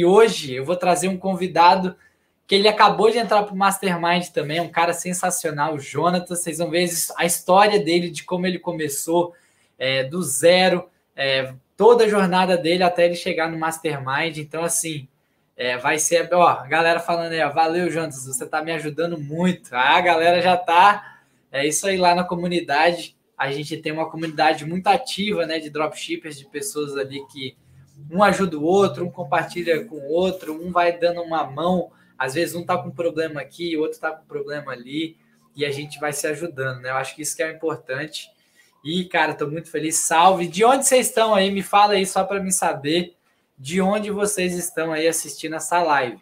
E hoje eu vou trazer um convidado que ele acabou de entrar para o Mastermind também, um cara sensacional, o Jonatas. Vocês vão ver a história dele, de como ele começou é, do zero, é, toda a jornada dele até ele chegar no Mastermind. Então, assim, é, vai ser. Ó, a galera falando aí, ó, valeu, Jonatas, você está me ajudando muito. Ah, a galera já tá. É isso aí lá na comunidade. A gente tem uma comunidade muito ativa, né, de dropshippers, de pessoas ali que um ajuda o outro, um compartilha com o outro, um vai dando uma mão. Às vezes um tá com problema aqui, o outro tá com problema ali, e a gente vai se ajudando, né? Eu acho que isso que é importante. E, cara, tô muito feliz. Salve! De onde vocês estão aí? Me fala aí só para mim saber de onde vocês estão aí assistindo essa live.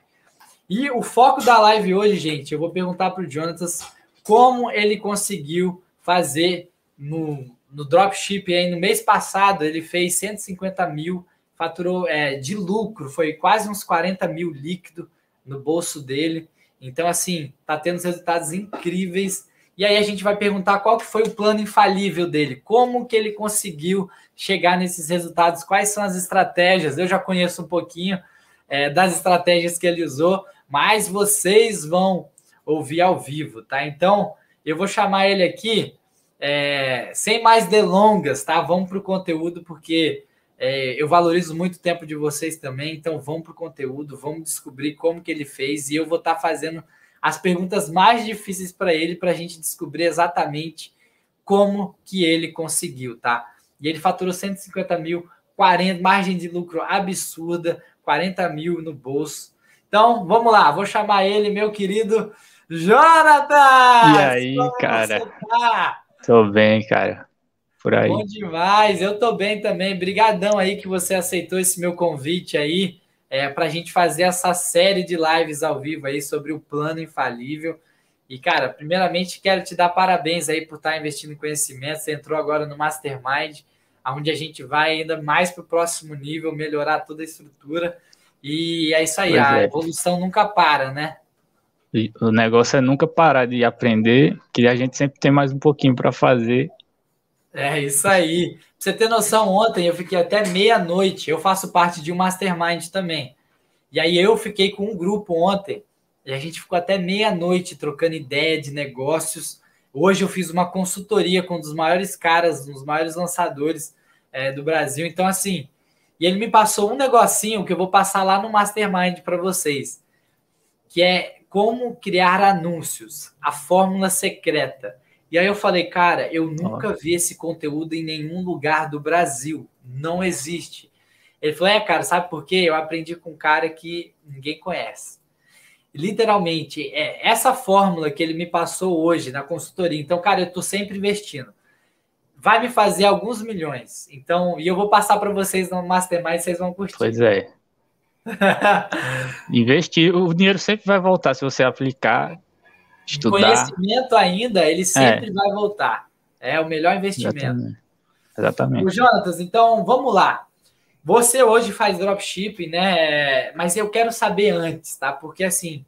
E o foco da live hoje, gente, eu vou perguntar para o Jonatas como ele conseguiu fazer no, no dropship aí no mês passado, ele fez 150 mil faturou é, de lucro, foi quase uns 40 mil líquido no bolso dele. Então, assim, tá tendo resultados incríveis. E aí a gente vai perguntar qual que foi o plano infalível dele, como que ele conseguiu chegar nesses resultados, quais são as estratégias. Eu já conheço um pouquinho é, das estratégias que ele usou, mas vocês vão ouvir ao vivo, tá? Então, eu vou chamar ele aqui, é, sem mais delongas, tá? Vamos para o conteúdo, porque é, eu valorizo muito o tempo de vocês também, então vamos para o conteúdo, vamos descobrir como que ele fez e eu vou estar tá fazendo as perguntas mais difíceis para ele para a gente descobrir exatamente como que ele conseguiu, tá? E ele faturou 150 mil, 40, margem de lucro absurda, 40 mil no bolso. Então, vamos lá, vou chamar ele, meu querido Jonathan! E aí, cara? Tá? Tô bem, cara por aí. Bom demais, eu tô bem também. Brigadão aí que você aceitou esse meu convite aí é, para a gente fazer essa série de lives ao vivo aí sobre o plano infalível. E, cara, primeiramente quero te dar parabéns aí por estar investindo em conhecimento. Você entrou agora no Mastermind, onde a gente vai ainda mais para o próximo nível, melhorar toda a estrutura. E é isso aí, pois a é. evolução nunca para, né? O negócio é nunca parar de aprender, que a gente sempre tem mais um pouquinho para fazer é isso aí. Pra você ter noção, ontem eu fiquei até meia-noite. Eu faço parte de um mastermind também. E aí eu fiquei com um grupo ontem e a gente ficou até meia-noite trocando ideia de negócios. Hoje eu fiz uma consultoria com um dos maiores caras, um dos maiores lançadores é, do Brasil. Então, assim, e ele me passou um negocinho que eu vou passar lá no Mastermind para vocês, que é como criar anúncios, a fórmula secreta. E aí eu falei, cara, eu nunca vi esse conteúdo em nenhum lugar do Brasil. Não existe. Ele falou, é, cara, sabe por quê? Eu aprendi com um cara que ninguém conhece. Literalmente, é essa fórmula que ele me passou hoje na consultoria. Então, cara, eu estou sempre investindo. Vai me fazer alguns milhões. Então, e eu vou passar para vocês no Mastermind, vocês vão curtir. Pois é. Investir, o dinheiro sempre vai voltar se você aplicar estudar. Conhecimento ainda, ele sempre é. vai voltar. É o melhor investimento. Exatamente. Exatamente. O Jonatas, então vamos lá. Você hoje faz dropship, né? Mas eu quero saber antes, tá? Porque assim,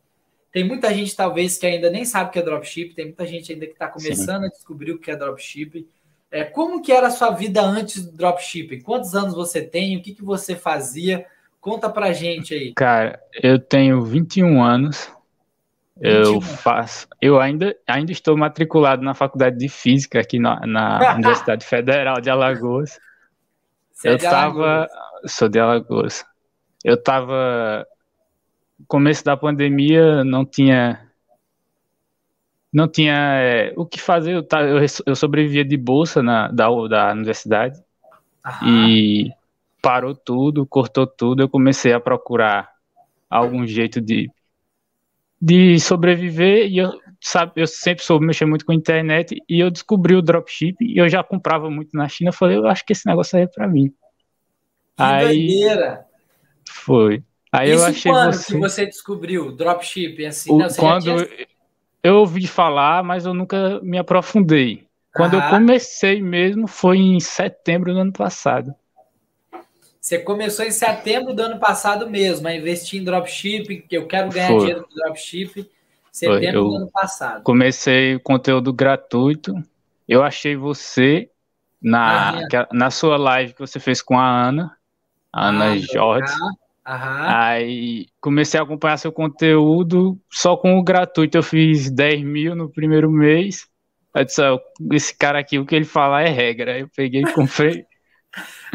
tem muita gente talvez que ainda nem sabe o que é dropship, tem muita gente ainda que está começando Sim. a descobrir o que é dropship. É, como que era a sua vida antes do dropship? Quantos anos você tem? O que, que você fazia? Conta pra gente aí. Cara, eu tenho 21 anos. Eu faço, eu ainda, ainda estou matriculado na faculdade de física aqui na, na Universidade Federal de Alagoas. Você é eu é estava, sou de Alagoas. Eu estava, começo da pandemia, não tinha, não tinha é, o que fazer. Eu, eu, eu sobrevivia de bolsa na da, da universidade Aham. e parou tudo, cortou tudo. Eu comecei a procurar algum jeito de de sobreviver e eu, sabe, eu sempre soube mexer muito com a internet e eu descobri o dropship e eu já comprava muito na China. Falei, eu acho que esse negócio aí é para mim. Que aí doideira. foi. Aí Isso eu achei quando você... que você descobriu dropship assim? O, não, quando tinha... eu ouvi falar, mas eu nunca me aprofundei. Quando eu comecei mesmo foi em setembro do ano passado. Você começou em setembro do ano passado mesmo a investir em dropshipping, que eu quero ganhar Foi. dinheiro com dropshipping. Setembro do ano passado. Comecei conteúdo gratuito. Eu achei você na, ah, na sua live que você fez com a Ana, a Ana ah, Jorge. Aí comecei a acompanhar seu conteúdo só com o gratuito. Eu fiz 10 mil no primeiro mês. Eu disse, esse cara aqui, o que ele falar é regra. Aí eu peguei e comprei.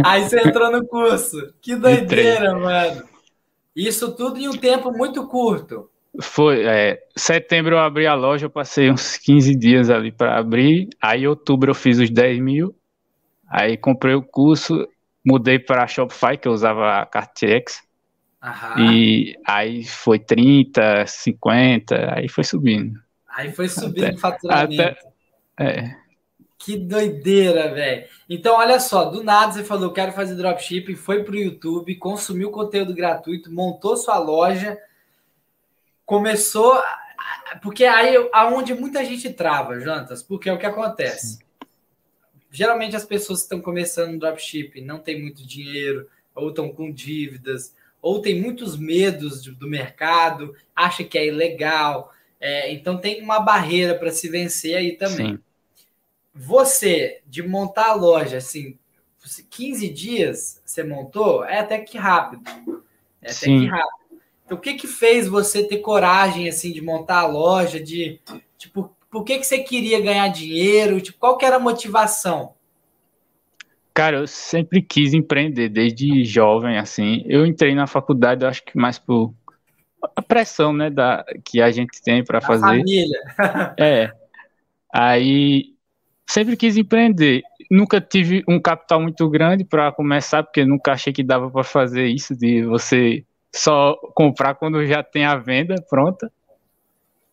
Aí você entrou no curso. Que doideira, mano. Isso tudo em um tempo muito curto. Foi, é, setembro eu abri a loja, eu passei uns 15 dias ali para abrir. Aí, outubro, eu fiz os 10 mil. Aí, comprei o curso, mudei para Shopify, que eu usava a Cartex. E aí foi 30, 50, aí foi subindo. Aí foi subindo o faturamento. Até, é. Que doideira, velho. Então, olha só, do nada você falou, quero fazer dropshipping, foi pro YouTube, consumiu conteúdo gratuito, montou sua loja começou. Porque aí aonde muita gente trava, Jantas, porque é o que acontece. Geralmente as pessoas que estão começando dropshipping não tem muito dinheiro, ou estão com dívidas, ou tem muitos medos do mercado, acha que é ilegal. É, então tem uma barreira para se vencer aí também. Sim. Você, de montar a loja, assim, 15 dias você montou, é até que rápido. É até Sim. que rápido. Então, o que que fez você ter coragem assim de montar a loja, de tipo, por que que você queria ganhar dinheiro? Tipo, qual que era a motivação? Cara, eu sempre quis empreender desde jovem, assim. Eu entrei na faculdade, acho que mais por a pressão, né, da que a gente tem para fazer. Família. é. Aí sempre quis empreender. Nunca tive um capital muito grande para começar, porque nunca achei que dava para fazer isso de você só comprar quando já tem a venda pronta.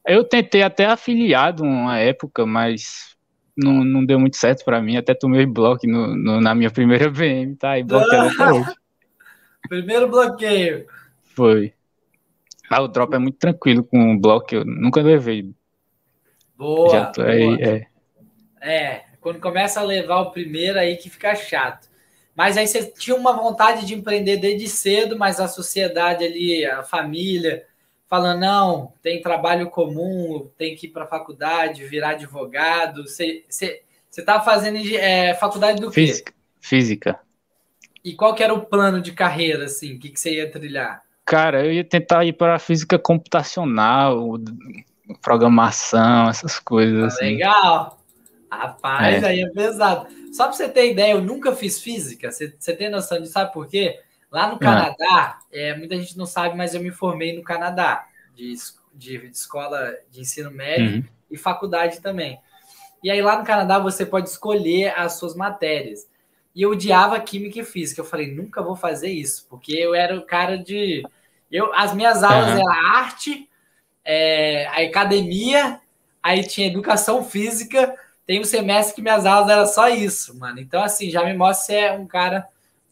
Eu tentei até afiliado uma época, mas não, não deu muito certo para mim. Até tomei bloco no, no, na minha primeira VM, tá? E bloqueei até hoje. Primeiro bloqueio. Foi. Ah, o drop é muito tranquilo com o bloco, eu nunca levei. Boa. Já tô aí, boa. é. É, quando começa a levar o primeiro aí que fica chato. Mas aí você tinha uma vontade de empreender desde cedo, mas a sociedade ali, a família, falando, não, tem trabalho comum, tem que ir para a faculdade, virar advogado. Você estava fazendo é, faculdade do Física. quê? Física. E qual que era o plano de carreira, assim? O que, que você ia trilhar? Cara, eu ia tentar ir para a física computacional, programação, essas coisas. Ah, assim. Legal! Rapaz, é. aí é pesado. Só para você ter ideia, eu nunca fiz física. Você, você tem noção disso? Sabe por quê? Lá no Canadá, é, muita gente não sabe, mas eu me formei no Canadá, de, de, de escola de ensino médio uhum. e faculdade também. E aí lá no Canadá você pode escolher as suas matérias. E eu odiava química e física. Eu falei, nunca vou fazer isso, porque eu era o cara de. Eu, as minhas aulas uhum. eram arte, é, a academia, aí tinha educação física tem um semestre que minhas aulas eram só isso, mano. Então, assim, já me mostra se é um cara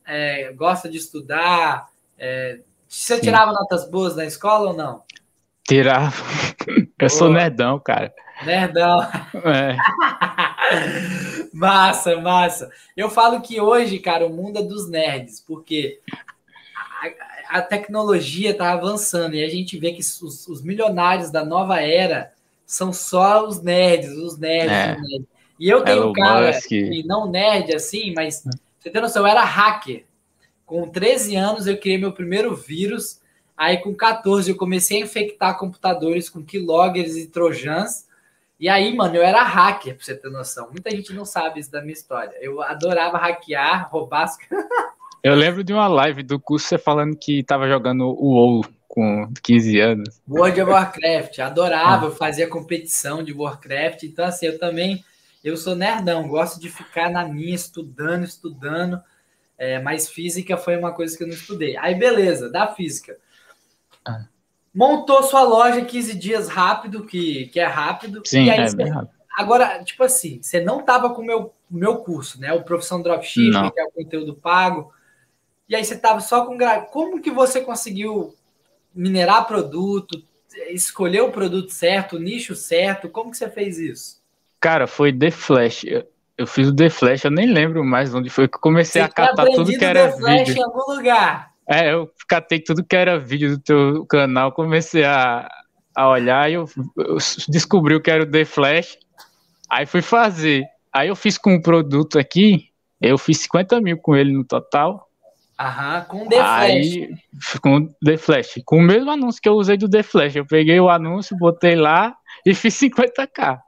é, gosta de estudar. É... Você Sim. tirava notas boas na escola ou não? Tirava. Eu sou nerdão, cara. Nerdão. É. massa, massa. Eu falo que hoje, cara, o mundo é dos nerds, porque a, a tecnologia está avançando e a gente vê que os, os milionários da nova era são só os nerds, os nerds, é. os nerds. E eu tenho um cara que não nerd assim, mas você tem noção, eu era hacker. Com 13 anos eu criei meu primeiro vírus. Aí com 14 eu comecei a infectar computadores com keyloggers e trojans. E aí, mano, eu era hacker, pra você ter noção. Muita gente não sabe isso da minha história. Eu adorava hackear, roubar as... Eu lembro de uma live do curso você falando que tava jogando o WoW com 15 anos. World of Warcraft, adorava, eu fazia competição de Warcraft, então assim, eu também, eu sou nerdão, gosto de ficar na minha, estudando, estudando, é, mas física foi uma coisa que eu não estudei. Aí beleza, da física. Ah. Montou sua loja 15 dias rápido, que, que é rápido. Sim, e aí é você, bem rápido. Agora, tipo assim, você não tava com o meu, meu curso, né? O Profissão Dropshipping, que é o conteúdo pago. E aí você tava só com... Como que você conseguiu minerar produto, escolher o produto certo, o nicho certo? Como que você fez isso? Cara, foi The Flash. Eu fiz o The Flash, eu nem lembro mais onde foi que eu comecei você a catar tudo que era The Flash vídeo. em algum lugar. É, eu catei tudo que era vídeo do teu canal, comecei a, a olhar e eu, eu descobri o que era o The Flash. Aí fui fazer. Aí eu fiz com um produto aqui, eu fiz 50 mil com ele no total. Aham, com The Flash. Aí, com The Flash. Com o mesmo anúncio que eu usei do The Flash. Eu peguei o anúncio, botei lá e fiz 50k.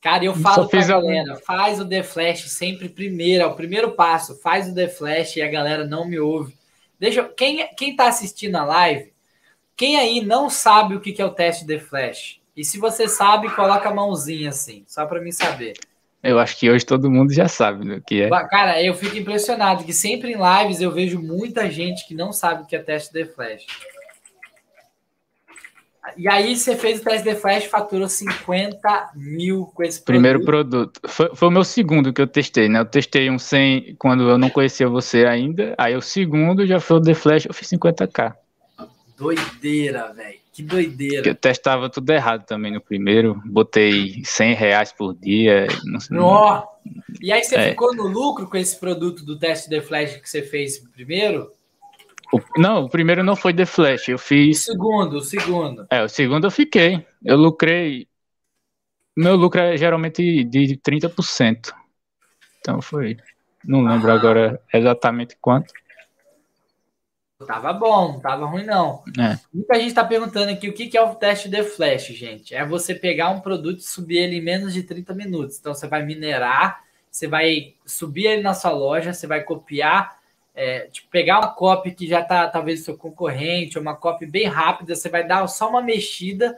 Cara, eu falo pra galera, faz o The Flash sempre primeiro, é o primeiro passo, faz o The Flash e a galera não me ouve. Deixa, quem, quem tá assistindo a live, quem aí não sabe o que, que é o teste The Flash? E se você sabe, coloca a mãozinha assim, só para mim saber. Eu acho que hoje todo mundo já sabe o que é. Cara, eu fico impressionado que sempre em lives eu vejo muita gente que não sabe o que é teste The Flash. E aí você fez o teste de flash, faturou 50 mil com esse produto. Primeiro produto. Foi, foi, o meu segundo que eu testei, né? Eu testei um 100 quando eu não conhecia você ainda. Aí o segundo já foi o The Flash, eu fiz 50k. Doideira, velho. Que doideira. Eu testava tudo errado também no primeiro. Botei 100 reais por dia. Não sei. Oh. E aí você é. ficou no lucro com esse produto do teste de flash que você fez primeiro? O, não, o primeiro não foi The Flash, eu fiz. O segundo, o segundo. É, o segundo eu fiquei. Eu lucrei. Meu lucro é geralmente de 30%. Então foi. Não lembro ah. agora exatamente quanto. Tava bom, não tava ruim não. É. Muita gente tá perguntando aqui o que é o teste de flash, gente. É você pegar um produto e subir ele em menos de 30 minutos. Então você vai minerar, você vai subir ele na sua loja, você vai copiar é, tipo, pegar uma copy que já está talvez seu concorrente, uma copy bem rápida, você vai dar só uma mexida,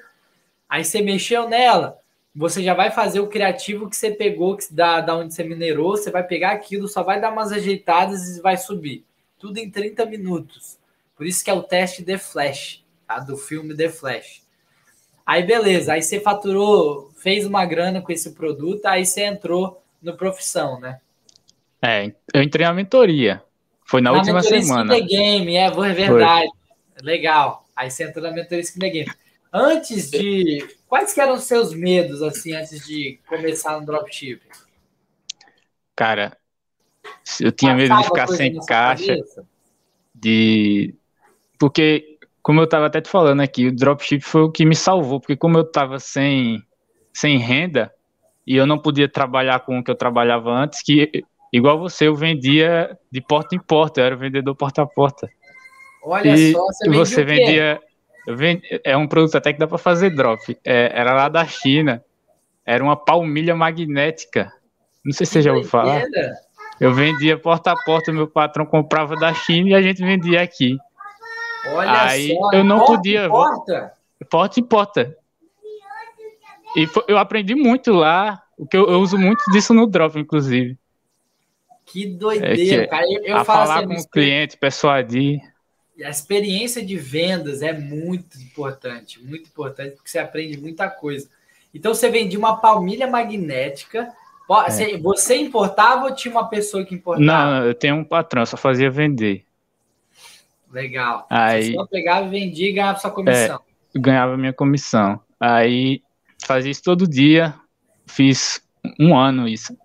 aí você mexeu nela, você já vai fazer o criativo que você pegou, que da, da onde você minerou, você vai pegar aquilo, só vai dar umas ajeitadas e vai subir. Tudo em 30 minutos. Por isso que é o teste de Flash, tá? Do filme The Flash. Aí beleza, aí você faturou, fez uma grana com esse produto, aí você entrou no profissão, né? É, eu entrei na mentoria. Foi na, na última semana. The Game, é, é verdade. Foi. Legal. Aí você entrou na mentoria Skin The Game. Antes de. Quais eram os seus medos, assim, antes de começar no dropshipping? Cara, eu tinha medo de ficar sem caixa. De. Porque, como eu estava até te falando aqui, o dropship foi o que me salvou. Porque, como eu estava sem, sem renda e eu não podia trabalhar com o que eu trabalhava antes, que Igual você, eu vendia de porta em porta, eu era vendedor porta a porta. Olha e só, você, você vendia. é um produto até que dá para fazer drop. É, era lá da China. Era uma palmilha magnética. Não sei se você já ouviu falar. Eu vendia porta a porta, meu patrão comprava da China e a gente vendia aqui. Olha Aí só, eu não porta podia. Porta? Porta em porta. E eu aprendi muito lá. O que eu, eu uso muito disso no drop, inclusive. Que doideira, é que cara. Eu, eu a falar assim, com o cliente, persuadir. A experiência de vendas é muito importante, muito importante, porque você aprende muita coisa. Então, você vendia uma palmilha magnética. É. Você importava ou tinha uma pessoa que importava? Não, eu tenho um patrão, só fazia vender. Legal. Aí, você só pegava, vendia e ganhava sua comissão. É, ganhava minha comissão. Aí, fazia isso todo dia. Fiz um ano isso.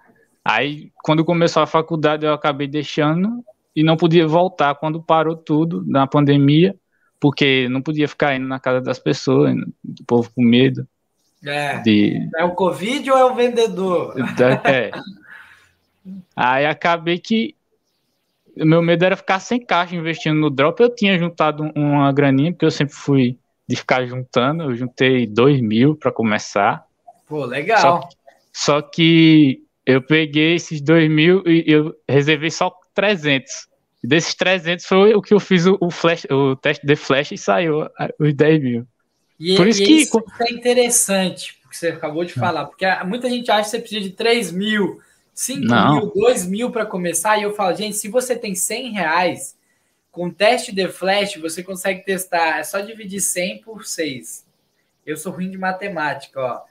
Aí, quando começou a faculdade, eu acabei deixando e não podia voltar quando parou tudo na pandemia, porque não podia ficar indo na casa das pessoas, o povo com medo. É. De... É o Covid ou é o vendedor? É. Aí acabei que meu medo era ficar sem caixa investindo no drop. Eu tinha juntado uma graninha, porque eu sempre fui de ficar juntando. Eu juntei dois mil para começar. Pô, legal. Só, só que eu peguei esses 2 mil e eu reservei só 300. Desses 300 foi o que eu fiz o, flash, o teste de flash e saiu os 10 mil. E, Por isso, e que... isso é interessante, porque você acabou de falar, porque muita gente acha que você precisa de 3 mil, 5 Não. mil, 2 mil para começar, e eu falo, gente, se você tem 100 reais, com teste de flash, você consegue testar, é só dividir 100 por 6. Eu sou ruim de matemática, ó.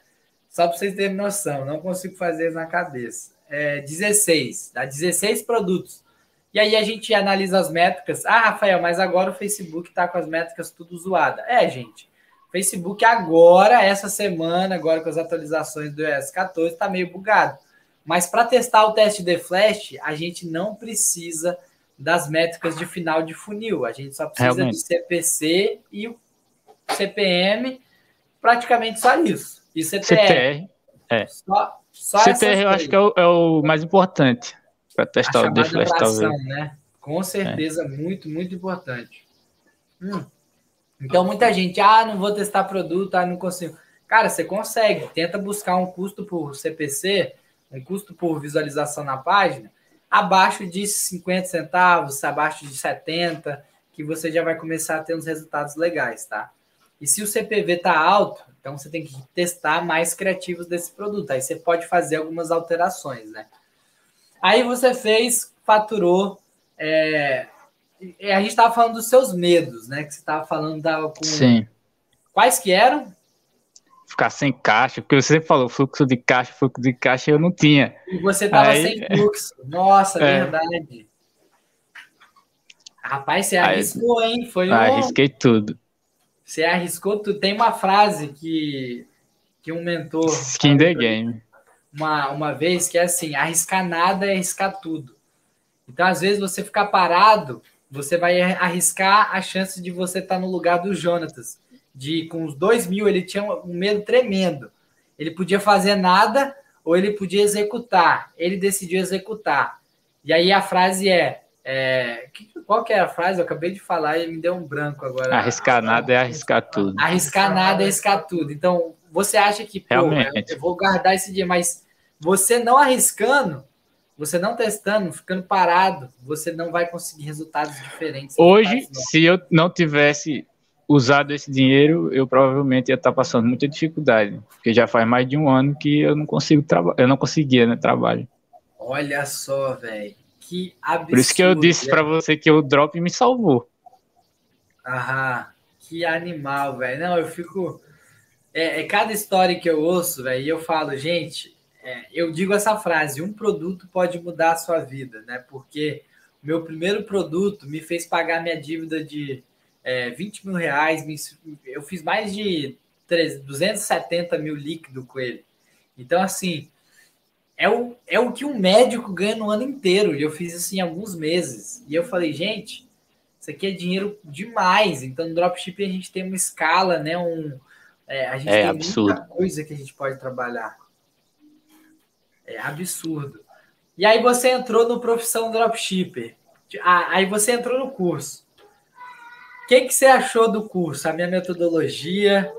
Só para vocês terem noção, não consigo fazer na cabeça. É 16, dá 16 produtos. E aí a gente analisa as métricas. Ah, Rafael, mas agora o Facebook está com as métricas tudo zoada. É, gente. Facebook agora, essa semana, agora com as atualizações do iOS 14, está meio bugado. Mas para testar o teste de flash, a gente não precisa das métricas de final de funil. A gente só precisa Realmente. de CPC e o CPM, praticamente só isso. E CTR. CTR é. Só, só CTR eu acho que é o, é o mais importante para testar o Deflash, talvez. Né? Com certeza, é. muito, muito importante. Hum. Então, muita gente, ah, não vou testar produto, ah, não consigo. Cara, você consegue. Tenta buscar um custo por CPC, um custo por visualização na página, abaixo de 50 centavos, abaixo de 70, que você já vai começar a ter uns resultados legais, tá? E se o CPV tá alto, então você tem que testar mais criativos desse produto. Aí você pode fazer algumas alterações, né? Aí você fez, faturou. É... A gente estava falando dos seus medos, né? Que você estava falando da. Com... Sim. Quais que eram? Ficar sem caixa, porque você falou fluxo de caixa, fluxo de caixa eu não tinha. E você estava Aí... sem fluxo. Nossa, é. verdade. Rapaz, você arriscou, Aí... hein? Foi um... Arrisquei tudo. Você arriscou tudo. Tem uma frase que, que um mentor. Skin the game. Uma, uma vez que é assim: arriscar nada é arriscar tudo. Então, às vezes, você ficar parado, você vai arriscar a chance de você estar no lugar do Jonatas. De com os dois mil, ele tinha um medo tremendo. Ele podia fazer nada ou ele podia executar. Ele decidiu executar. E aí a frase é: é, qual que é a frase? Eu acabei de falar e me deu um branco agora. Arriscar nada é arriscar tudo. Arriscar nada é arriscar tudo. Então, você acha que, pô, Realmente. eu vou guardar esse dia, mas você não arriscando, você não testando, ficando parado, você não vai conseguir resultados diferentes. Hoje, se eu não tivesse usado esse dinheiro, eu provavelmente ia estar passando muita dificuldade, porque já faz mais de um ano que eu não consigo trabalhar, eu não conseguia, né, trabalho. Olha só, velho. Que absurdo. Por isso que eu disse para você que o drop me salvou. Aham, que animal, velho. Não, eu fico. É, é, cada história que eu ouço, velho, e eu falo, gente, é, eu digo essa frase: um produto pode mudar a sua vida, né? Porque o meu primeiro produto me fez pagar minha dívida de é, 20 mil reais. Me, eu fiz mais de 3, 270 mil líquido com ele. Então, assim, é o, é o que um médico ganha no ano inteiro. E eu fiz isso em alguns meses. E eu falei, gente, isso aqui é dinheiro demais. Então, no dropship a gente tem uma escala, né? Um, é, a gente é tem absurdo. muita coisa que a gente pode trabalhar. É absurdo. E aí você entrou no profissão dropshipper. Ah, aí você entrou no curso. O que, que você achou do curso? A minha metodologia?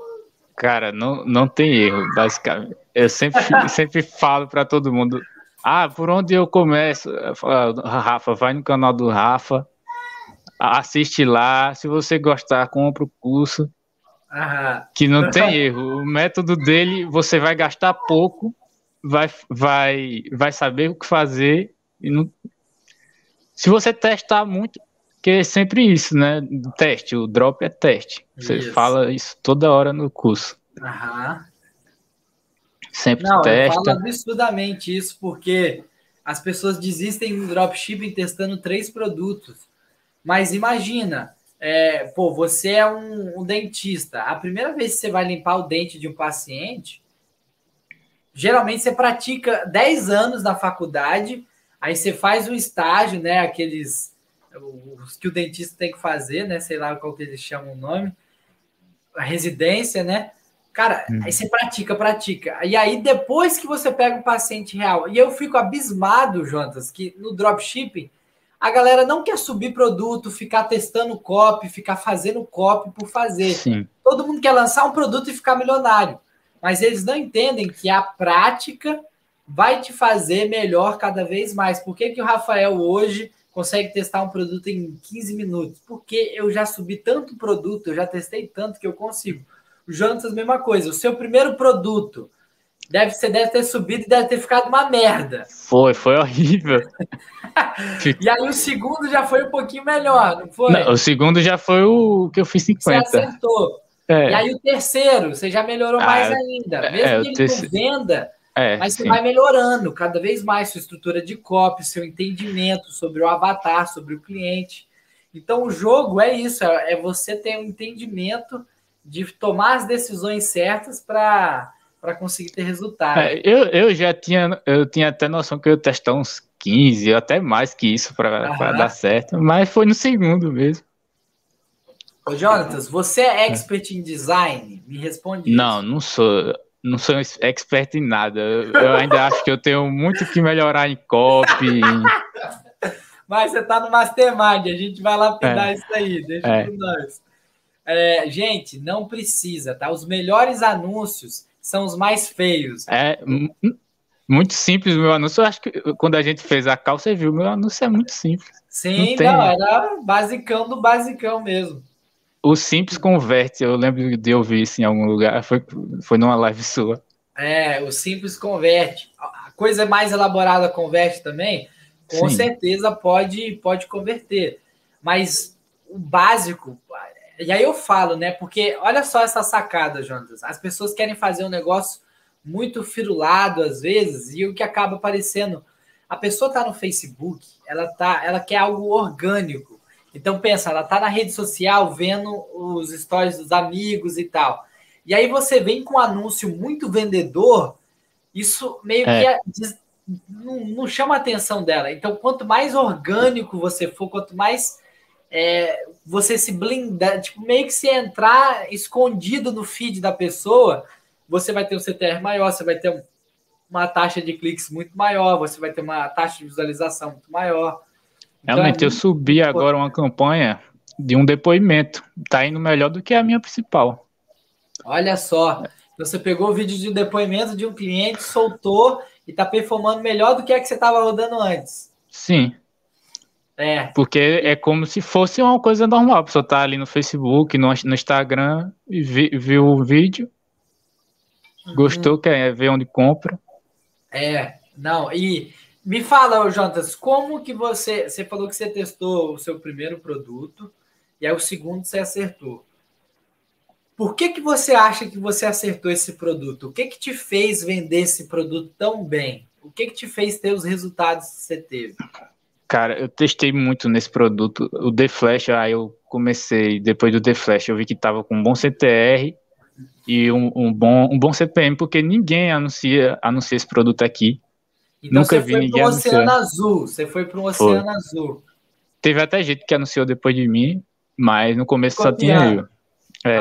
Cara, não, não tem erro, basicamente. Eu sempre, sempre falo para todo mundo: ah, por onde eu começo? Eu falo, Rafa, vai no canal do Rafa, assiste lá. Se você gostar, compra o curso. Que não tem erro. O método dele, você vai gastar pouco, vai, vai, vai saber o que fazer. E não... Se você testar muito, que é sempre isso, né? Teste, o drop é teste. Você isso. fala isso toda hora no curso. Aham. Sempre Não, testa. Eu falo absurdamente isso, porque as pessoas desistem do dropshipping testando três produtos. Mas imagina, é, pô, você é um, um, dentista. A primeira vez que você vai limpar o dente de um paciente, geralmente você pratica 10 anos na faculdade, aí você faz um estágio, né? Aqueles os que o dentista tem que fazer, né? Sei lá qual que eles chamam o nome, a residência, né? Cara, hum. aí você pratica, pratica. E aí, depois que você pega um paciente real, e eu fico abismado, Jonas, que no dropshipping a galera não quer subir produto, ficar testando copy, ficar fazendo copy por fazer. Sim. Todo mundo quer lançar um produto e ficar milionário. Mas eles não entendem que a prática vai te fazer melhor cada vez mais. Por que, que o Rafael hoje consegue testar um produto em 15 minutos? Porque eu já subi tanto produto, eu já testei tanto que eu consigo. O Jonas, mesma coisa. O seu primeiro produto deve, você deve ter subido e deve ter ficado uma merda. Foi, foi horrível. e aí o segundo já foi um pouquinho melhor, não foi? Não, o segundo já foi o que eu fiz 50. Você acertou. É. E aí o terceiro, você já melhorou ah, mais ainda. Mesmo é, que ele terceiro... venda, é, mas você sim. vai melhorando cada vez mais sua estrutura de copy, seu entendimento sobre o avatar, sobre o cliente. Então o jogo é isso, é, é você ter um entendimento de tomar as decisões certas para para conseguir ter resultado. É, eu, eu já tinha, eu tinha até noção que eu ia testar uns 15, até mais que isso para dar certo, mas foi no segundo mesmo. Ô, Jonatas, você é expert em design? Me responde Não, isso. não sou. Não sou expert em nada. Eu ainda acho que eu tenho muito que melhorar em copy. Mas você tá no Mastermind, a gente vai lapidar é. isso aí, deixa é. com nós. É, gente, não precisa, tá? Os melhores anúncios são os mais feios. É muito simples o meu anúncio. Eu acho que quando a gente fez a cal, você viu, meu anúncio é muito simples. Sim, não, não era basicão do basicão mesmo. O simples converte, eu lembro de ouvir isso em algum lugar, foi, foi numa live sua. É, o simples converte. A coisa mais elaborada converte também, com Sim. certeza pode, pode converter. Mas o básico, e aí eu falo, né? Porque olha só essa sacada, Jonas. As pessoas querem fazer um negócio muito firulado às vezes, e o que acaba aparecendo. A pessoa está no Facebook, ela tá, ela quer algo orgânico. Então pensa, ela está na rede social vendo os stories dos amigos e tal. E aí você vem com um anúncio muito vendedor, isso meio é. que não, não, chama a atenção dela. Então, quanto mais orgânico você for, quanto mais é, você se blindar, tipo, meio que se entrar escondido no feed da pessoa, você vai ter um CTR maior, você vai ter um, uma taxa de cliques muito maior, você vai ter uma taxa de visualização muito maior. Realmente, eu subi agora uma campanha de um depoimento. Tá indo melhor do que a minha principal. Olha só. Você pegou o vídeo de um depoimento de um cliente, soltou e tá performando melhor do que a que você estava rodando antes. Sim. É. Porque é como se fosse uma coisa normal. A pessoa tá ali no Facebook, no, no Instagram, e vi, viu o vídeo, uhum. gostou, quer ver onde compra. É, não, e me fala, Jonas, como que você. Você falou que você testou o seu primeiro produto e aí o segundo você acertou. Por que, que você acha que você acertou esse produto? O que, que te fez vender esse produto tão bem? O que, que te fez ter os resultados que você teve? Cara, eu testei muito nesse produto. O The Flash, aí eu comecei, depois do The Flash, eu vi que tava com um bom CTR e um, um bom, um bom CPM, porque ninguém anuncia, anuncia esse produto aqui. Então Nunca vi ninguém anunciar. Oceano Azul, você foi para o Oceano foi. Azul. Teve até gente que anunciou depois de mim, mas no começo só tinha eu. É.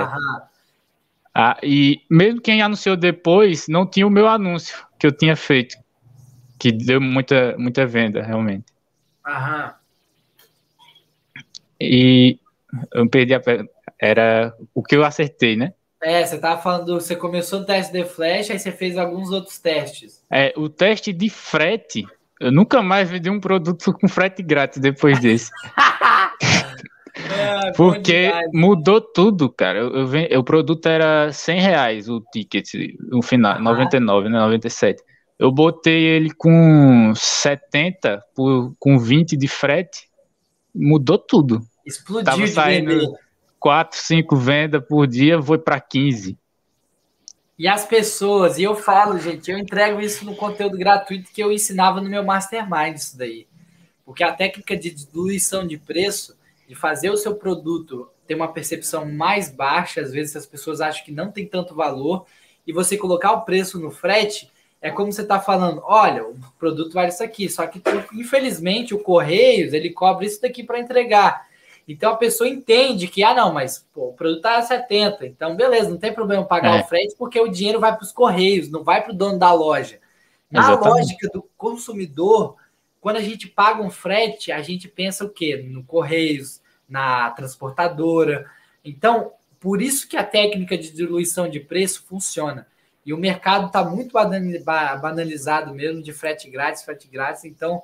Ah, e mesmo quem anunciou depois, não tinha o meu anúncio que eu tinha feito, que deu muita, muita venda, realmente. Aham. E eu perdi a. Era o que eu acertei, né? É, você tava falando, você começou o teste de flash, aí você fez alguns outros testes. É, o teste de frete, eu nunca mais vendi um produto com frete grátis depois desse. é, Porque mudou tudo, cara. Eu, eu, o produto era 100 reais o ticket, no final, ah. 99, né, 97. Eu botei ele com 70 por, com 20 de frete, mudou tudo. Explodiu Tava saindo 4, 5 vendas por dia, foi para 15. E as pessoas, e eu falo, gente, eu entrego isso no conteúdo gratuito que eu ensinava no meu Mastermind, isso daí. Porque a técnica de diluição de preço, de fazer o seu produto ter uma percepção mais baixa, às vezes as pessoas acham que não tem tanto valor, e você colocar o preço no frete, é como você está falando, olha, o produto vale isso aqui, só que infelizmente o Correios ele cobra isso daqui para entregar. Então a pessoa entende que, ah, não, mas pô, o produto está a 70, então beleza, não tem problema pagar é. o frete, porque o dinheiro vai para os Correios, não vai para o dono da loja. Na Exatamente. lógica do consumidor, quando a gente paga um frete, a gente pensa o quê? No Correios, na transportadora. Então, por isso que a técnica de diluição de preço funciona. E o mercado está muito banalizado mesmo de frete grátis, frete grátis. Então,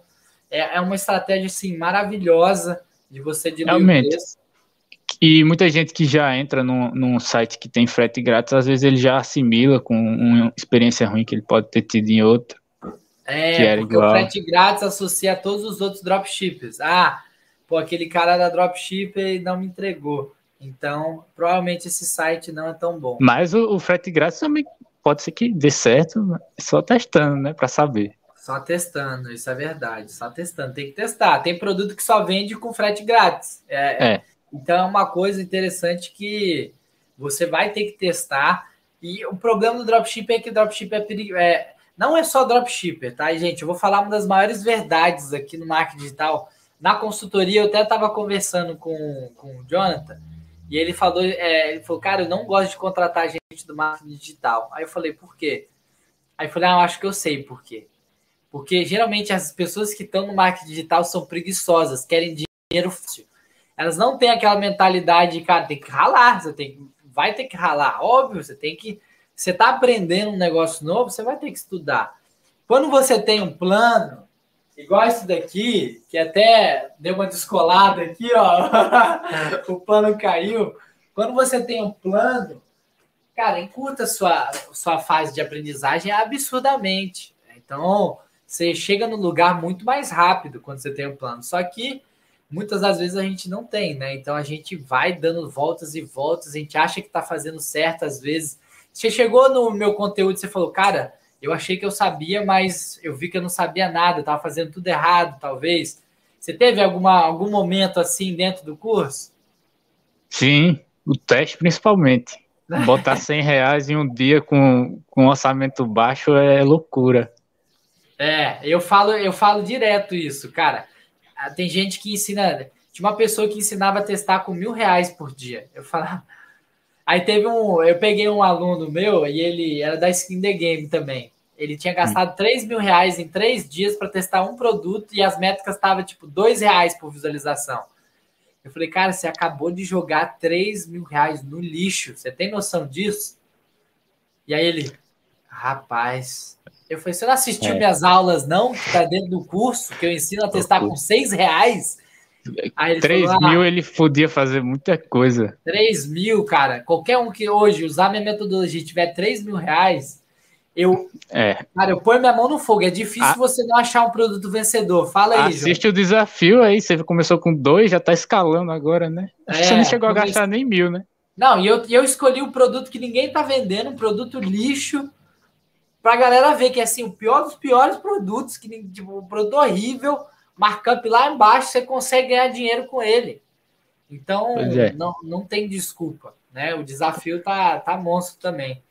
é, é uma estratégia assim, maravilhosa de você diluir Realmente. o preço. E muita gente que já entra num, num site que tem frete grátis, às vezes ele já assimila com uma experiência ruim que ele pode ter tido em outra. É, porque igual. o frete grátis associa a todos os outros dropshippers. Ah, pô, aquele cara da dropshipper não me entregou. Então, provavelmente esse site não é tão bom. Mas o, o frete grátis também pode ser que dê certo, só testando, né, para saber. Só testando, isso é verdade. Só testando, tem que testar. Tem produto que só vende com frete grátis. É, é. Então é uma coisa interessante que você vai ter que testar. E o problema do dropship é que dropship é, perigo, é não é só dropshipper, tá, gente? Eu vou falar uma das maiores verdades aqui no marketing digital. Na consultoria, eu até estava conversando com, com o Jonathan e ele falou, é, ele falou, cara, eu não gosto de contratar gente do marketing digital. Aí eu falei, por quê? Aí eu falei, ah, eu acho que eu sei por quê. Porque geralmente as pessoas que estão no marketing digital são preguiçosas, querem dinheiro fácil. Elas não têm aquela mentalidade de, cara, tem que ralar, você tem, vai ter que ralar. Óbvio, você tem que. Você está aprendendo um negócio novo, você vai ter que estudar. Quando você tem um plano, igual esse daqui, que até deu uma descolada aqui, ó, o plano caiu. Quando você tem um plano, cara, encurta sua, sua fase de aprendizagem absurdamente. Então, você chega no lugar muito mais rápido quando você tem um plano. Só que muitas das vezes a gente não tem, né? Então a gente vai dando voltas e voltas, a gente acha que tá fazendo certo às vezes. Você chegou no meu conteúdo e você falou, cara, eu achei que eu sabia, mas eu vi que eu não sabia nada, estava fazendo tudo errado, talvez. Você teve alguma, algum momento assim dentro do curso? Sim, o teste principalmente. Botar 100 reais em um dia com, com orçamento baixo é loucura. É, eu falo, eu falo direto isso, cara. Ah, tem gente que ensina. Tinha uma pessoa que ensinava a testar com mil reais por dia. Eu falava. Aí teve um. Eu peguei um aluno meu e ele era da Skin The Game também. Ele tinha gastado hum. 3 mil reais em três dias para testar um produto e as métricas estavam tipo 2 reais por visualização. Eu falei, cara, você acabou de jogar 3 mil reais no lixo. Você tem noção disso? E aí ele, rapaz. Eu falei, você não assistiu é. minhas aulas, não? Que tá dentro do curso, que eu ensino a testar com 6 reais? Aí 3 falou, ah, mil ele podia fazer muita coisa. 3 mil, cara. Qualquer um que hoje usar minha metodologia e tiver 3 mil reais, eu, é. Cara, eu ponho minha mão no fogo. É difícil ah. você não achar um produto vencedor. Fala aí, Assiste João. o desafio aí. Você começou com dois, já tá escalando agora, né? Acho é, que você não chegou a gastar nem mil, né? Não, e eu, eu escolhi um produto que ninguém tá vendendo, um produto lixo, pra galera ver que é assim, o pior dos piores produtos, que tipo, um produto horrível, markup lá embaixo, você consegue ganhar dinheiro com ele. Então, é. não, não tem desculpa, né? O desafio tá, tá monstro também.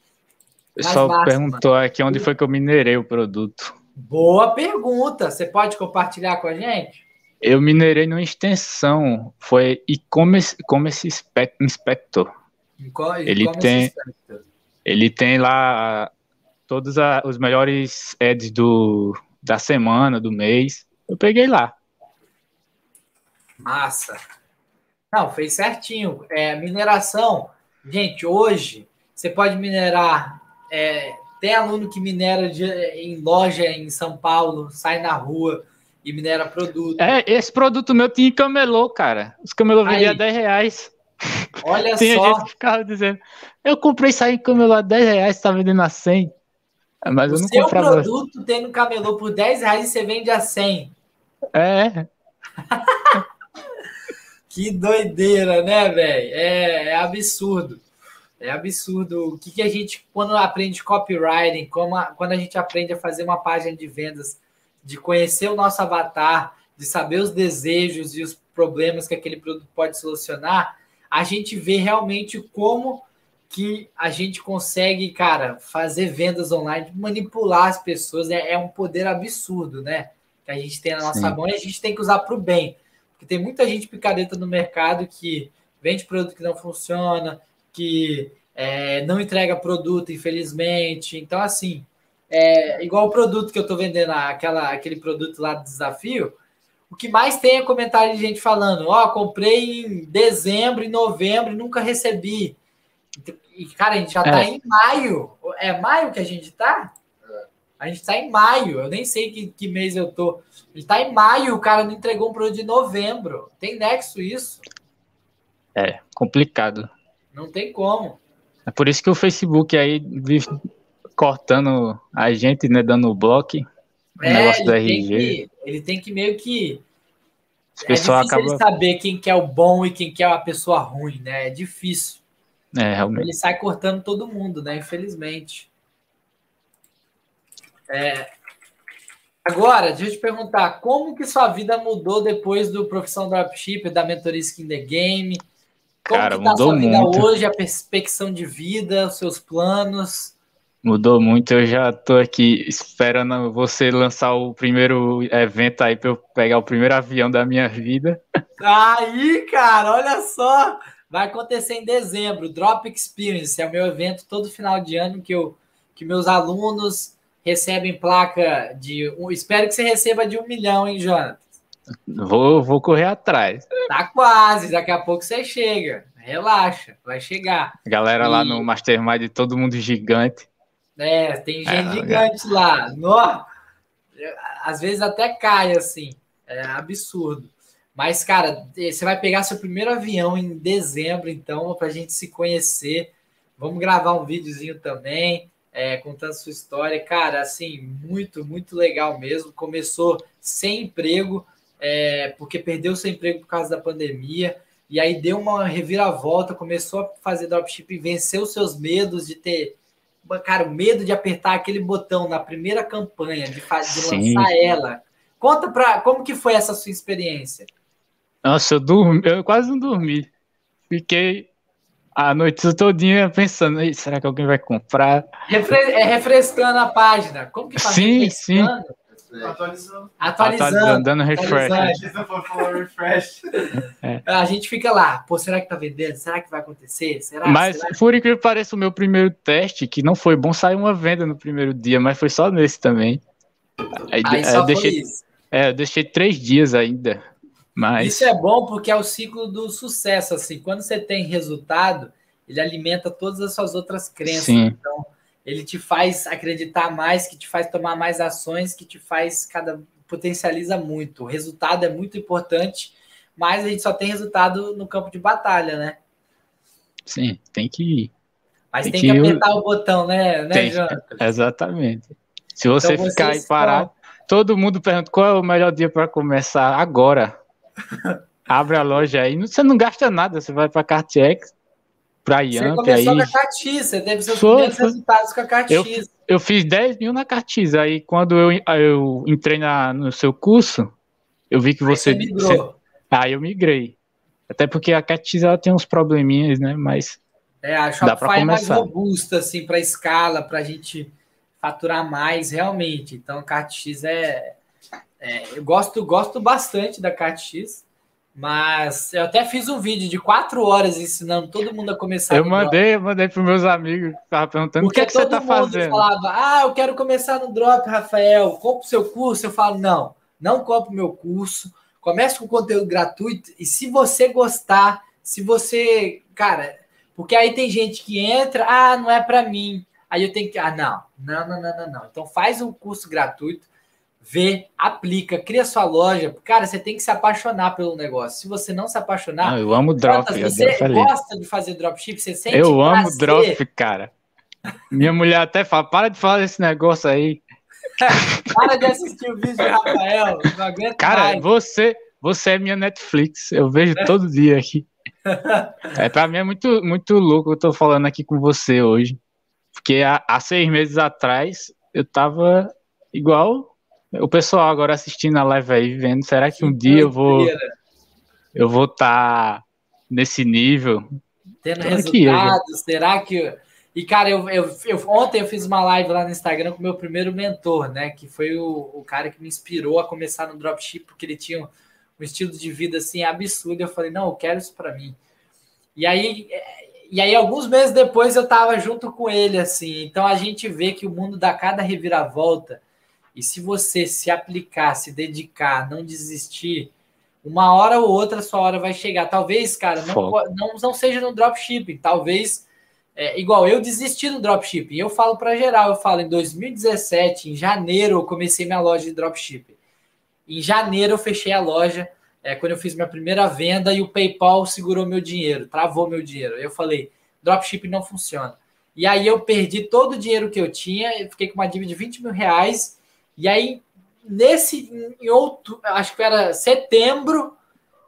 O pessoal perguntou mano. aqui onde foi que eu minerei o produto. Boa pergunta. Você pode compartilhar com a gente? Eu minerei numa extensão. Foi e-commerce, inspector. ele tem, inspector. ele tem lá todos a, os melhores ads do, da semana, do mês. Eu peguei lá. Massa. Não, fez certinho. É, mineração, gente, hoje você pode minerar é, tem aluno que minera de, em loja em São Paulo, sai na rua e minera produto. É, esse produto meu tinha camelô, cara. Os camelô vendiam 10 reais. Olha Tinha só. gente que ficava dizendo, eu comprei aí em camelô a 10 reais, tá vendendo a 100. Mas o eu não seu comprava. produto tem no camelô por 10 reais e você vende a 100. É. que doideira, né, velho? É, é absurdo. É absurdo. O que, que a gente, quando aprende copywriting, como a, quando a gente aprende a fazer uma página de vendas, de conhecer o nosso avatar, de saber os desejos e os problemas que aquele produto pode solucionar, a gente vê realmente como que a gente consegue, cara, fazer vendas online, manipular as pessoas. É, é um poder absurdo, né? Que a gente tem na nossa Sim. mão e a gente tem que usar para o bem. Porque tem muita gente picareta no mercado que vende produto que não funciona, que é, não entrega produto, infelizmente. Então, assim, é, igual o produto que eu estou vendendo, aquela, aquele produto lá do desafio, o que mais tem é comentário de gente falando: Ó, oh, comprei em dezembro, em novembro e nunca recebi. E, cara, a gente já está é. em maio. É maio que a gente está? A gente está em maio. Eu nem sei que, que mês eu tô. Ele está em maio, o cara não entregou um produto de novembro. Tem nexo isso? É, complicado. Não tem como. É por isso que o Facebook aí vive cortando a gente, né, dando o bloco. É, negócio do RG. Que, ele tem que meio que. é difícil acaba... ele saber quem que é o bom e quem que é a pessoa ruim, né? É difícil. É, realmente. Ele sai cortando todo mundo, né? Infelizmente. É... Agora, deixa eu te perguntar, como que sua vida mudou depois do Profissão Dropship, da mentoria Skin The Game? Como Cara, que tá mudou a sua vida muito. hoje, a perspecção de vida, os seus planos? Mudou muito, eu já tô aqui esperando você lançar o primeiro evento aí para eu pegar o primeiro avião da minha vida. Aí, cara, olha só! Vai acontecer em dezembro, Drop Experience, é o meu evento todo final de ano que eu que meus alunos recebem placa de. Um, espero que você receba de um milhão, hein, Jonathan? Vou, vou correr atrás. Tá quase, daqui a pouco você chega. Relaxa, vai chegar. Galera e... lá no Mastermind, todo mundo gigante. É, tem gente é, gigante lá. No... Às vezes até cai assim. É absurdo. Mas, cara, você vai pegar seu primeiro avião em dezembro, então, para a gente se conhecer. Vamos gravar um videozinho também, é, contando sua história. Cara, assim, muito, muito legal mesmo. Começou sem emprego, é, porque perdeu seu emprego por causa da pandemia. E aí deu uma reviravolta, começou a fazer dropshipping, venceu seus medos de ter. Cara, o medo de apertar aquele botão na primeira campanha, de, fazer, de lançar ela. Conta pra como que foi essa sua experiência. Nossa, eu dormi, eu quase não dormi. Fiquei a noite todinha pensando, será que alguém vai comprar? Refre é refrescando a página. Como que faz? Sim, sim. Atualizando. Atualizando. Dando refresh. refresh. É. A gente fica lá, pô, será que tá vendendo? Será que vai acontecer? Será? Mas, será? por incrível que pareça, o meu primeiro teste, que não foi bom, saiu uma venda no primeiro dia, mas foi só nesse também. Aí, Aí só deixei, É, eu deixei três dias ainda. Mas... Isso é bom porque é o ciclo do sucesso. Assim, quando você tem resultado, ele alimenta todas as suas outras crenças. Sim. Então, ele te faz acreditar mais, que te faz tomar mais ações, que te faz cada potencializa muito. O resultado é muito importante, mas a gente só tem resultado no campo de batalha, né? Sim, tem que ir. Mas tem, tem que, que, apertar o botão, né, né tem, Exatamente. Se você então, ficar aí parado, todo mundo pergunta qual é o melhor dia para começar agora. Abre a loja aí, você não gasta nada, você vai para Cartiex, para Yamp aí. Você começou com a Cartiz, você teve seus foi, primeiros foi. resultados com a Cartiz. Eu, eu fiz 10 mil na Cartiz, aí quando eu, eu entrei na, no seu curso, eu vi que você... Aí, você, aí eu migrei. Até porque a Cartiz ela tem uns probleminhas, né, mas... É, a Shopify é mais robusta, assim, para escala, para a gente faturar mais, realmente. Então, a Cartiz é é, eu gosto, gosto bastante da KTX, mas eu até fiz um vídeo de quatro horas ensinando todo mundo a começar. Eu mandei, eu mandei para meus amigos, tava perguntando o que, é que você tá fazendo. falava, ah, eu quero começar no drop, Rafael, compra o seu curso. Eu falo, não, não compra o meu curso, comece com conteúdo gratuito e se você gostar, se você, cara, porque aí tem gente que entra, ah, não é para mim. Aí eu tenho que, ah, não, não, não, não, não, não. Então faz um curso gratuito vê, aplica, cria sua loja. Cara, você tem que se apaixonar pelo negócio. Se você não se apaixonar. Não, eu amo drop. Você gosta de fazer dropship? Você sente Eu amo drop, cara. Minha mulher até fala: para de falar desse negócio aí. para de assistir o vídeo do Rafael. Não aguento cara, mais. você você é minha Netflix. Eu vejo todo dia aqui. É, para mim é muito, muito louco eu tô falando aqui com você hoje. Porque há, há seis meses atrás eu tava igual o pessoal agora assistindo a live aí, vendo, será que um dia eu vou eu vou estar tá nesse nível? Tendo resultados, será que e, cara, eu, eu, eu, ontem eu fiz uma live lá no Instagram com o meu primeiro mentor, né? Que foi o, o cara que me inspirou a começar no dropship, porque ele tinha um, um estilo de vida assim absurdo. Eu falei, não, eu quero isso para mim. E aí, e aí, alguns meses depois, eu tava junto com ele, assim. Então a gente vê que o mundo dá cada reviravolta. E se você se aplicar, se dedicar, não desistir, uma hora ou outra a sua hora vai chegar. Talvez, cara, não, não, não seja no dropshipping, talvez. É, igual eu desisti do dropshipping. Eu falo para geral, eu falo em 2017, em janeiro, eu comecei minha loja de dropshipping. Em janeiro eu fechei a loja, é, quando eu fiz minha primeira venda e o PayPal segurou meu dinheiro, travou meu dinheiro. Eu falei, dropshipping não funciona. E aí eu perdi todo o dinheiro que eu tinha, fiquei com uma dívida de 20 mil reais e aí, nesse, em outro, acho que era setembro,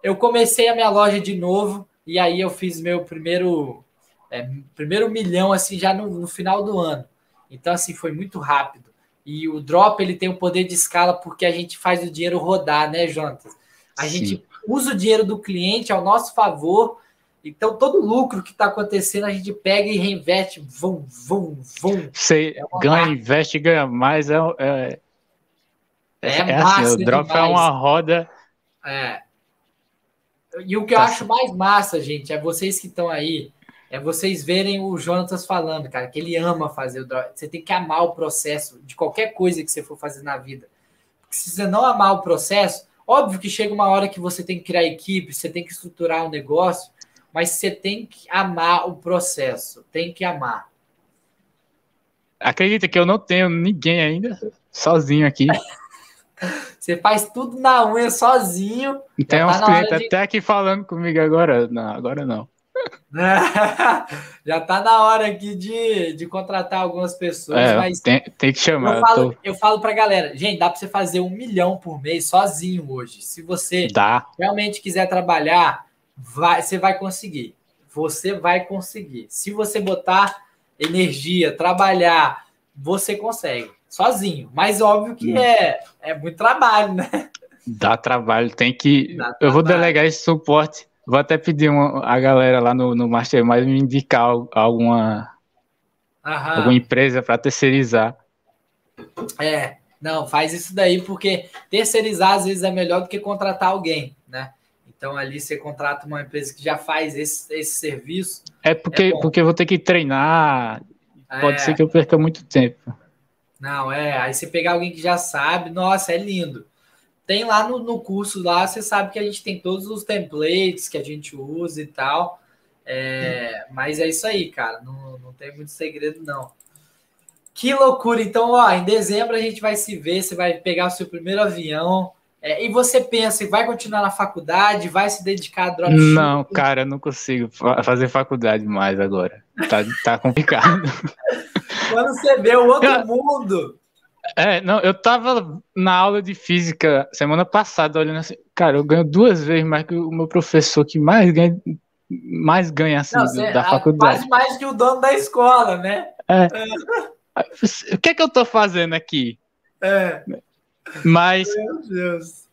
eu comecei a minha loja de novo. E aí eu fiz meu primeiro, é, primeiro milhão, assim, já no, no final do ano. Então, assim, foi muito rápido. E o drop ele tem o poder de escala porque a gente faz o dinheiro rodar, né, Jonas? A Sim. gente usa o dinheiro do cliente ao nosso favor. Então, todo lucro que está acontecendo, a gente pega e reinveste. Vum, vum, vum. Você é ganha, marca. investe, ganha mais. É, é, é, é assim, o drop demais. é uma roda. É. E o que eu tá. acho mais massa, gente, é vocês que estão aí. é vocês verem o Jonatas falando, cara, que ele ama fazer o drop. Você tem que amar o processo de qualquer coisa que você for fazer na vida. Porque se você não amar o processo, óbvio que chega uma hora que você tem que criar equipe, você tem que estruturar o um negócio, mas você tem que amar o processo, tem que amar. Acredita que eu não tenho ninguém ainda, sozinho aqui. Você faz tudo na unha sozinho. Tem tá uns clientes de... até aqui falando comigo agora. Não, agora não. Já tá na hora aqui de, de contratar algumas pessoas, é, mas tem, tem que chamar. Eu falo, tô... eu falo pra galera, gente, dá para você fazer um milhão por mês sozinho hoje. Se você dá. realmente quiser trabalhar, vai, você vai conseguir. Você vai conseguir. Se você botar energia, trabalhar, você consegue. Sozinho. Mas óbvio que hum. é, é muito trabalho, né? Dá trabalho, tem que. Dá eu trabalho. vou delegar esse suporte Vou até pedir uma, a galera lá no, no Mastermind me indicar alguma, alguma empresa para terceirizar. É, não, faz isso daí, porque terceirizar às vezes é melhor do que contratar alguém, né? Então ali você contrata uma empresa que já faz esse, esse serviço. É porque, é porque eu vou ter que treinar, pode é. ser que eu perca muito tempo. Não, é, aí você pegar alguém que já sabe, nossa, é lindo. Tem lá no, no curso lá, você sabe que a gente tem todos os templates que a gente usa e tal. É, mas é isso aí, cara. Não, não tem muito segredo, não. Que loucura! Então, ó, em dezembro a gente vai se ver, você vai pegar o seu primeiro avião. É, e você pensa, vai continuar na faculdade, vai se dedicar a dropshipping? Não, cara, eu não consigo fazer faculdade mais agora. Tá, tá complicado. Quando você vê o outro mundo, é, não, eu tava na aula de física semana passada olhando assim, cara, eu ganho duas vezes mais que o meu professor que mais ganha, mais ganha assim não, você, da faculdade. Quase mais que o dono da escola, né? É. é. O que é que eu tô fazendo aqui? É. Mas. Meu Deus.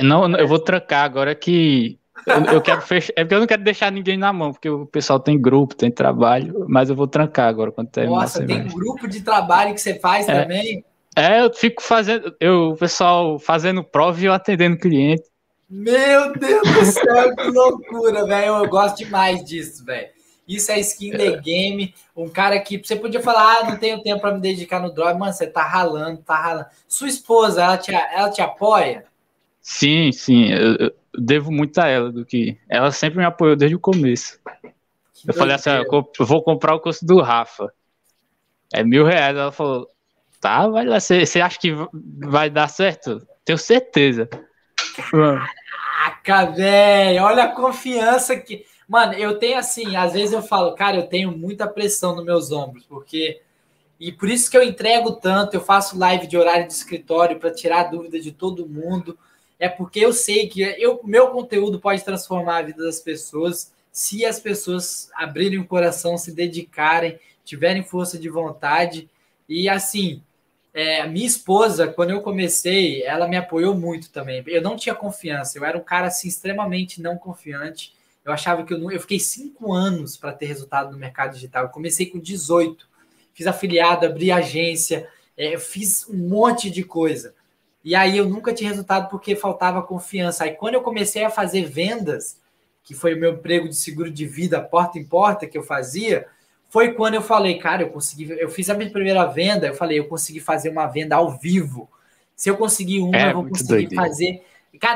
Não, eu vou trancar agora que eu, eu, quero fechar. É porque eu não quero deixar ninguém na mão, porque o pessoal tem grupo, tem trabalho, mas eu vou trancar agora quando terminar. Nossa, tem um grupo de trabalho que você faz é, também? É, eu fico fazendo. Eu, o pessoal fazendo prova e eu atendendo cliente. Meu Deus do céu, que loucura, velho. Eu gosto demais disso, velho. Isso é skin the game. Um cara que você podia falar, ah, não tenho tempo para me dedicar no drop. Mano, você tá ralando, tá ralando. Sua esposa, ela te, ela te apoia? Sim, sim. Eu, eu devo muito a ela do que. Ela sempre me apoiou desde o começo. Que eu falei assim: ah, eu vou comprar o curso do Rafa. É mil reais. Ela falou: tá, vai lá. Você acha que vai dar certo? Tenho certeza. Caraca, velho. Olha a confiança que. Mano, eu tenho assim, às vezes eu falo, cara, eu tenho muita pressão nos meus ombros, porque. E por isso que eu entrego tanto, eu faço live de horário de escritório para tirar dúvida de todo mundo é porque eu sei que eu, meu conteúdo pode transformar a vida das pessoas se as pessoas abrirem o coração, se dedicarem, tiverem força de vontade. E assim, é, minha esposa, quando eu comecei, ela me apoiou muito também. Eu não tinha confiança, eu era um cara assim extremamente não confiante. Eu achava que eu não. Eu fiquei cinco anos para ter resultado no mercado digital. Eu comecei com 18, fiz afiliado, abri agência, é, fiz um monte de coisa. E aí eu nunca tinha resultado porque faltava confiança. Aí quando eu comecei a fazer vendas, que foi o meu emprego de seguro de vida porta em porta que eu fazia, foi quando eu falei, cara, eu consegui, eu fiz a minha primeira venda, eu falei, eu consegui fazer uma venda ao vivo. Se eu conseguir uma, é, eu vou conseguir doido. fazer.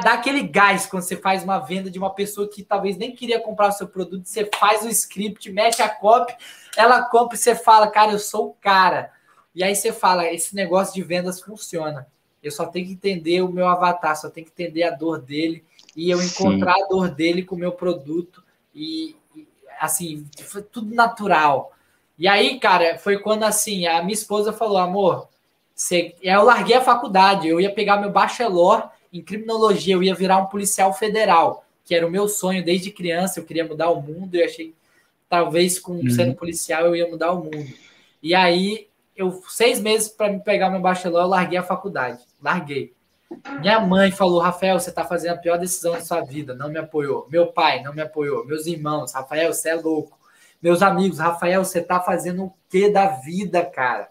Dá aquele gás quando você faz uma venda de uma pessoa que talvez nem queria comprar o seu produto, você faz o script, mete a copy, ela compra e você fala, cara, eu sou o cara. E aí você fala, esse negócio de vendas funciona. Eu só tenho que entender o meu avatar, só tenho que entender a dor dele e eu encontrar Sim. a dor dele com o meu produto e, e, assim, foi tudo natural. E aí, cara, foi quando assim, a minha esposa falou, amor, você... eu larguei a faculdade, eu ia pegar meu bachelor em criminologia, eu ia virar um policial federal, que era o meu sonho desde criança, eu queria mudar o mundo e achei talvez com uhum. sendo policial eu ia mudar o mundo. E aí eu seis meses para me pegar meu bachelor, eu larguei a faculdade. Larguei. Minha mãe falou: Rafael, você está fazendo a pior decisão da sua vida. Não me apoiou. Meu pai não me apoiou. Meus irmãos, Rafael, você é louco. Meus amigos, Rafael, você está fazendo o que da vida, cara?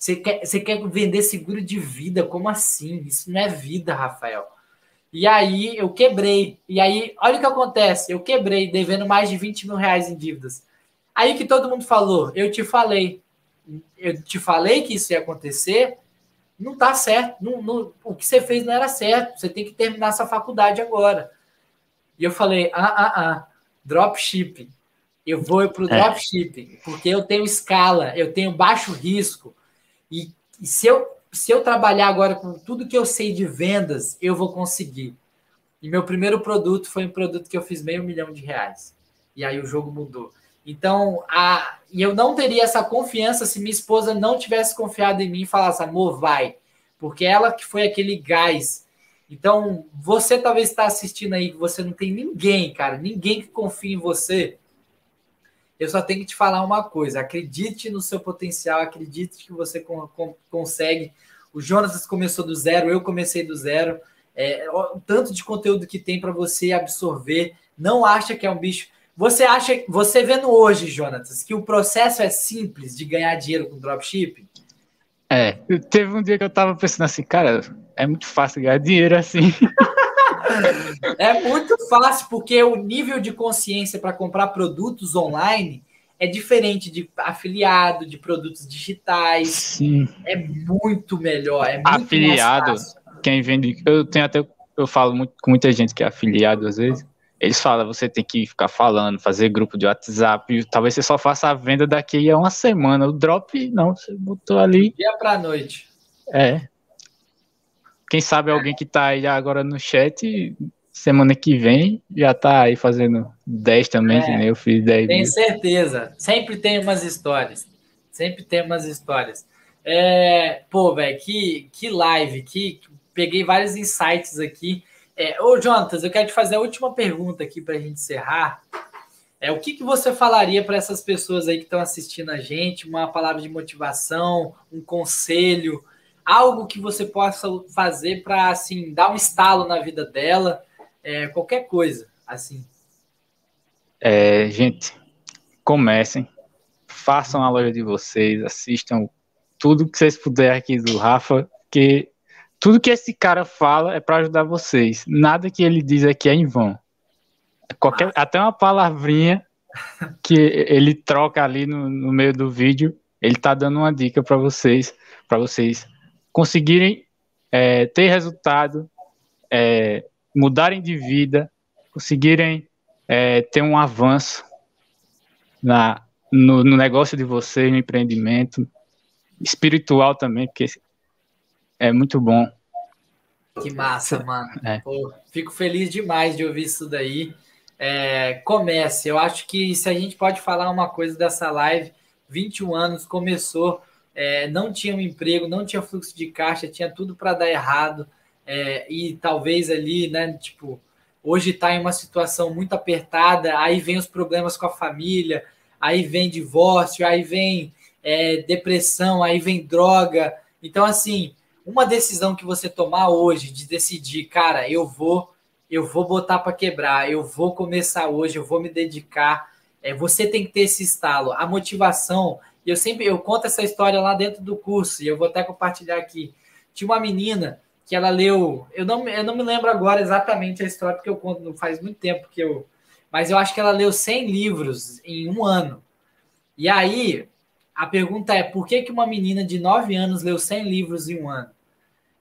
Você quer, você quer vender seguro de vida? Como assim? Isso não é vida, Rafael. E aí eu quebrei. E aí, olha o que acontece: eu quebrei devendo mais de 20 mil reais em dívidas. Aí que todo mundo falou, eu te falei, eu te falei que isso ia acontecer, não tá certo, não, não, o que você fez não era certo, você tem que terminar essa faculdade agora. E eu falei, ah, ah, ah, dropshipping. Eu vou para o é. dropshipping, porque eu tenho escala, eu tenho baixo risco. E, e, se, eu, se eu trabalhar agora com tudo que eu sei de vendas, eu vou conseguir. E meu primeiro produto foi um produto que eu fiz meio milhão de reais. E aí o jogo mudou. Então, a, e eu não teria essa confiança se minha esposa não tivesse confiado em mim e falasse, amor, vai. Porque ela que foi aquele gás. Então, você talvez está assistindo aí, você não tem ninguém, cara, ninguém que confie em você. Eu só tenho que te falar uma coisa: acredite no seu potencial, acredite que você consegue. O Jonas começou do zero, eu comecei do zero. É, o tanto de conteúdo que tem para você absorver. Não acha que é um bicho. Você acha, você vendo hoje, Jonatas, que o processo é simples de ganhar dinheiro com dropshipping? É, teve um dia que eu tava pensando assim, cara, é muito fácil ganhar dinheiro assim. é muito fácil, porque o nível de consciência para comprar produtos online é diferente de afiliado, de produtos digitais. Sim. É muito melhor. É muito afiliado, quem vende. Eu tenho até. Eu falo muito, com muita gente que é afiliado às vezes. Eles falam, você tem que ficar falando, fazer grupo de WhatsApp. Talvez você só faça a venda daqui a uma semana. O drop, não, você botou ali. Dia para noite. É. Quem sabe alguém que tá aí agora no chat, semana que vem, já tá aí fazendo 10 também, é, que nem eu fiz 10 Tenho mil. certeza. Sempre tem umas histórias. Sempre tem umas histórias. É, pô, velho, que, que live, que peguei vários insights aqui. É, ô, Jonatas, eu quero te fazer a última pergunta aqui para a gente encerrar. É, o que, que você falaria para essas pessoas aí que estão assistindo a gente? Uma palavra de motivação, um conselho, algo que você possa fazer para assim dar um estalo na vida dela, é, qualquer coisa, assim. É, gente, comecem, façam a loja de vocês, assistam tudo que vocês puderem aqui do Rafa, que tudo que esse cara fala é para ajudar vocês. Nada que ele diz aqui é em vão. Qualquer, até uma palavrinha que ele troca ali no, no meio do vídeo, ele tá dando uma dica para vocês, para vocês conseguirem é, ter resultado, é, mudarem de vida, conseguirem é, ter um avanço na, no, no negócio de vocês, no empreendimento, espiritual também, porque é muito bom. Que massa, mano. É. Pô, fico feliz demais de ouvir isso daí. É, comece. Eu acho que se a gente pode falar uma coisa dessa live, 21 anos, começou, é, não tinha um emprego, não tinha fluxo de caixa, tinha tudo para dar errado. É, e talvez ali, né, tipo, hoje está em uma situação muito apertada, aí vem os problemas com a família, aí vem divórcio, aí vem é, depressão, aí vem droga. Então, assim, uma decisão que você tomar hoje de decidir, cara, eu vou, eu vou botar para quebrar, eu vou começar hoje, eu vou me dedicar. É, você tem que ter esse estalo. A motivação, e eu sempre eu conto essa história lá dentro do curso, e eu vou até compartilhar aqui. Tinha uma menina que ela leu, eu não, eu não me lembro agora exatamente a história, porque eu conto, não faz muito tempo que eu. Mas eu acho que ela leu 100 livros em um ano. E aí, a pergunta é: por que, que uma menina de 9 anos leu 100 livros em um ano?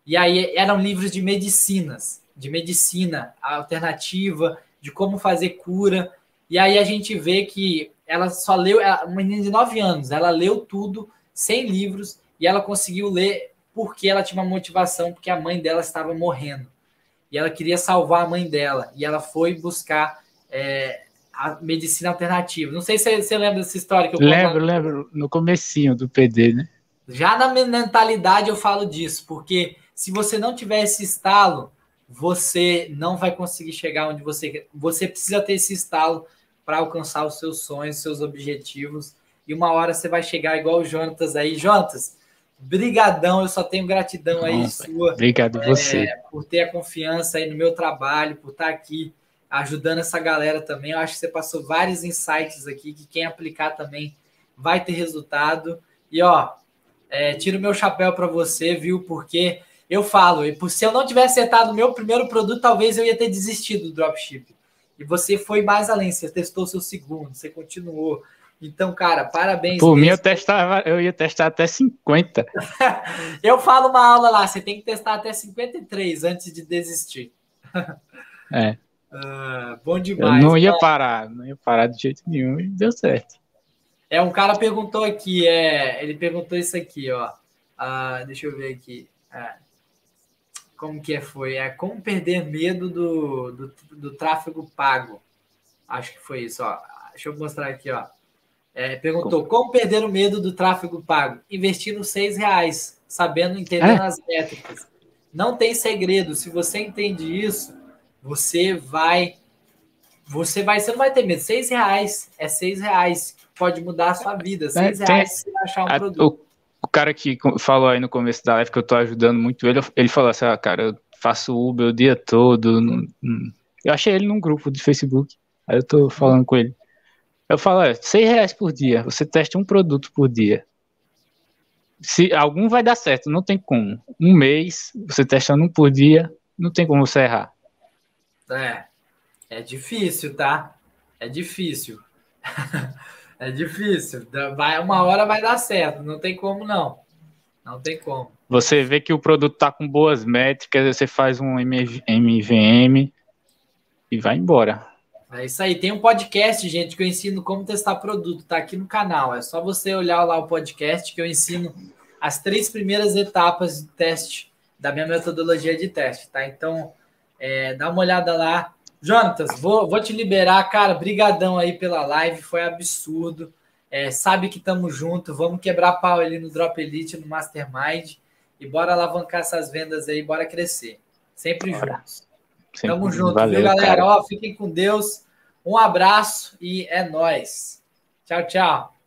E aí eram livros de medicinas, de medicina alternativa, de como fazer cura. E aí a gente vê que ela só leu, uma menina de 9 anos, ela leu tudo, 100 livros, e ela conseguiu ler porque ela tinha uma motivação, porque a mãe dela estava morrendo. E ela queria salvar a mãe dela. E ela foi buscar é, a medicina alternativa. Não sei se você lembra dessa história que eu Lembro, lembro, no comecinho do PD, né? Já na mentalidade eu falo disso, porque se você não tiver esse estalo, você não vai conseguir chegar onde você quer. Você precisa ter esse estalo para alcançar os seus sonhos, seus objetivos. E uma hora você vai chegar igual o Jonatas aí. Jonatas, brigadão, eu só tenho gratidão aí Nossa, sua. Obrigado é, você. Por ter a confiança aí no meu trabalho, por estar aqui ajudando essa galera também. Eu acho que você passou vários insights aqui que quem aplicar também vai ter resultado. E ó, é, tiro o meu chapéu para você, viu? Porque eu falo, se eu não tivesse acertado o meu primeiro produto, talvez eu ia ter desistido do dropship. E você foi mais além, você testou seu segundo, você continuou. Então, cara, parabéns. Por mesmo. mim, eu, testava, eu ia testar até 50. eu falo uma aula lá, você tem que testar até 53 antes de desistir. é. Uh, bom demais. Eu não ia parar, não ia parar de jeito nenhum e deu certo. É, um cara perguntou aqui, é, ele perguntou isso aqui, ó. Uh, deixa eu ver aqui. É, como que foi? É como perder medo do, do, do tráfego pago. Acho que foi isso, ó. Deixa eu mostrar aqui, ó. É, perguntou como perder o medo do tráfego pago? Investindo seis reais, sabendo, entendendo é? as métricas. Não tem segredo. Se você entende isso, você vai, você vai, você não vai ter medo. Seis reais é seis reais, pode mudar a sua vida. É, seis reais se achar um produto. O, o, cara que falou aí no começo da live que eu tô ajudando muito ele, ele falou assim, ah, cara, eu faço Uber o dia todo. Eu achei ele num grupo de Facebook. Aí eu tô falando com ele. Eu falo, é, 6 reais por dia, você testa um produto por dia. Se algum vai dar certo, não tem como. Um mês, você testando um por dia, não tem como você errar. É, é difícil, tá? É difícil. é difícil. Vai, uma hora vai dar certo, não tem como não. Não tem como. Você vê que o produto tá com boas métricas, você faz um MVM e vai embora. É isso aí. Tem um podcast, gente, que eu ensino como testar produto. Tá aqui no canal. É só você olhar lá o podcast que eu ensino as três primeiras etapas do teste da minha metodologia de teste, tá? Então, é, dá uma olhada lá. Jonatas, vou, vou te liberar, cara. Brigadão aí pela live, foi absurdo. É, sabe que estamos junto. Vamos quebrar pau ali no Drop Elite, no Mastermind e bora alavancar essas vendas aí, bora crescer. Sempre bora. juntos. Sempre. Tamo junto, Valeu, viu, galera? Ó, fiquem com Deus. Um abraço e é nós. Tchau, tchau.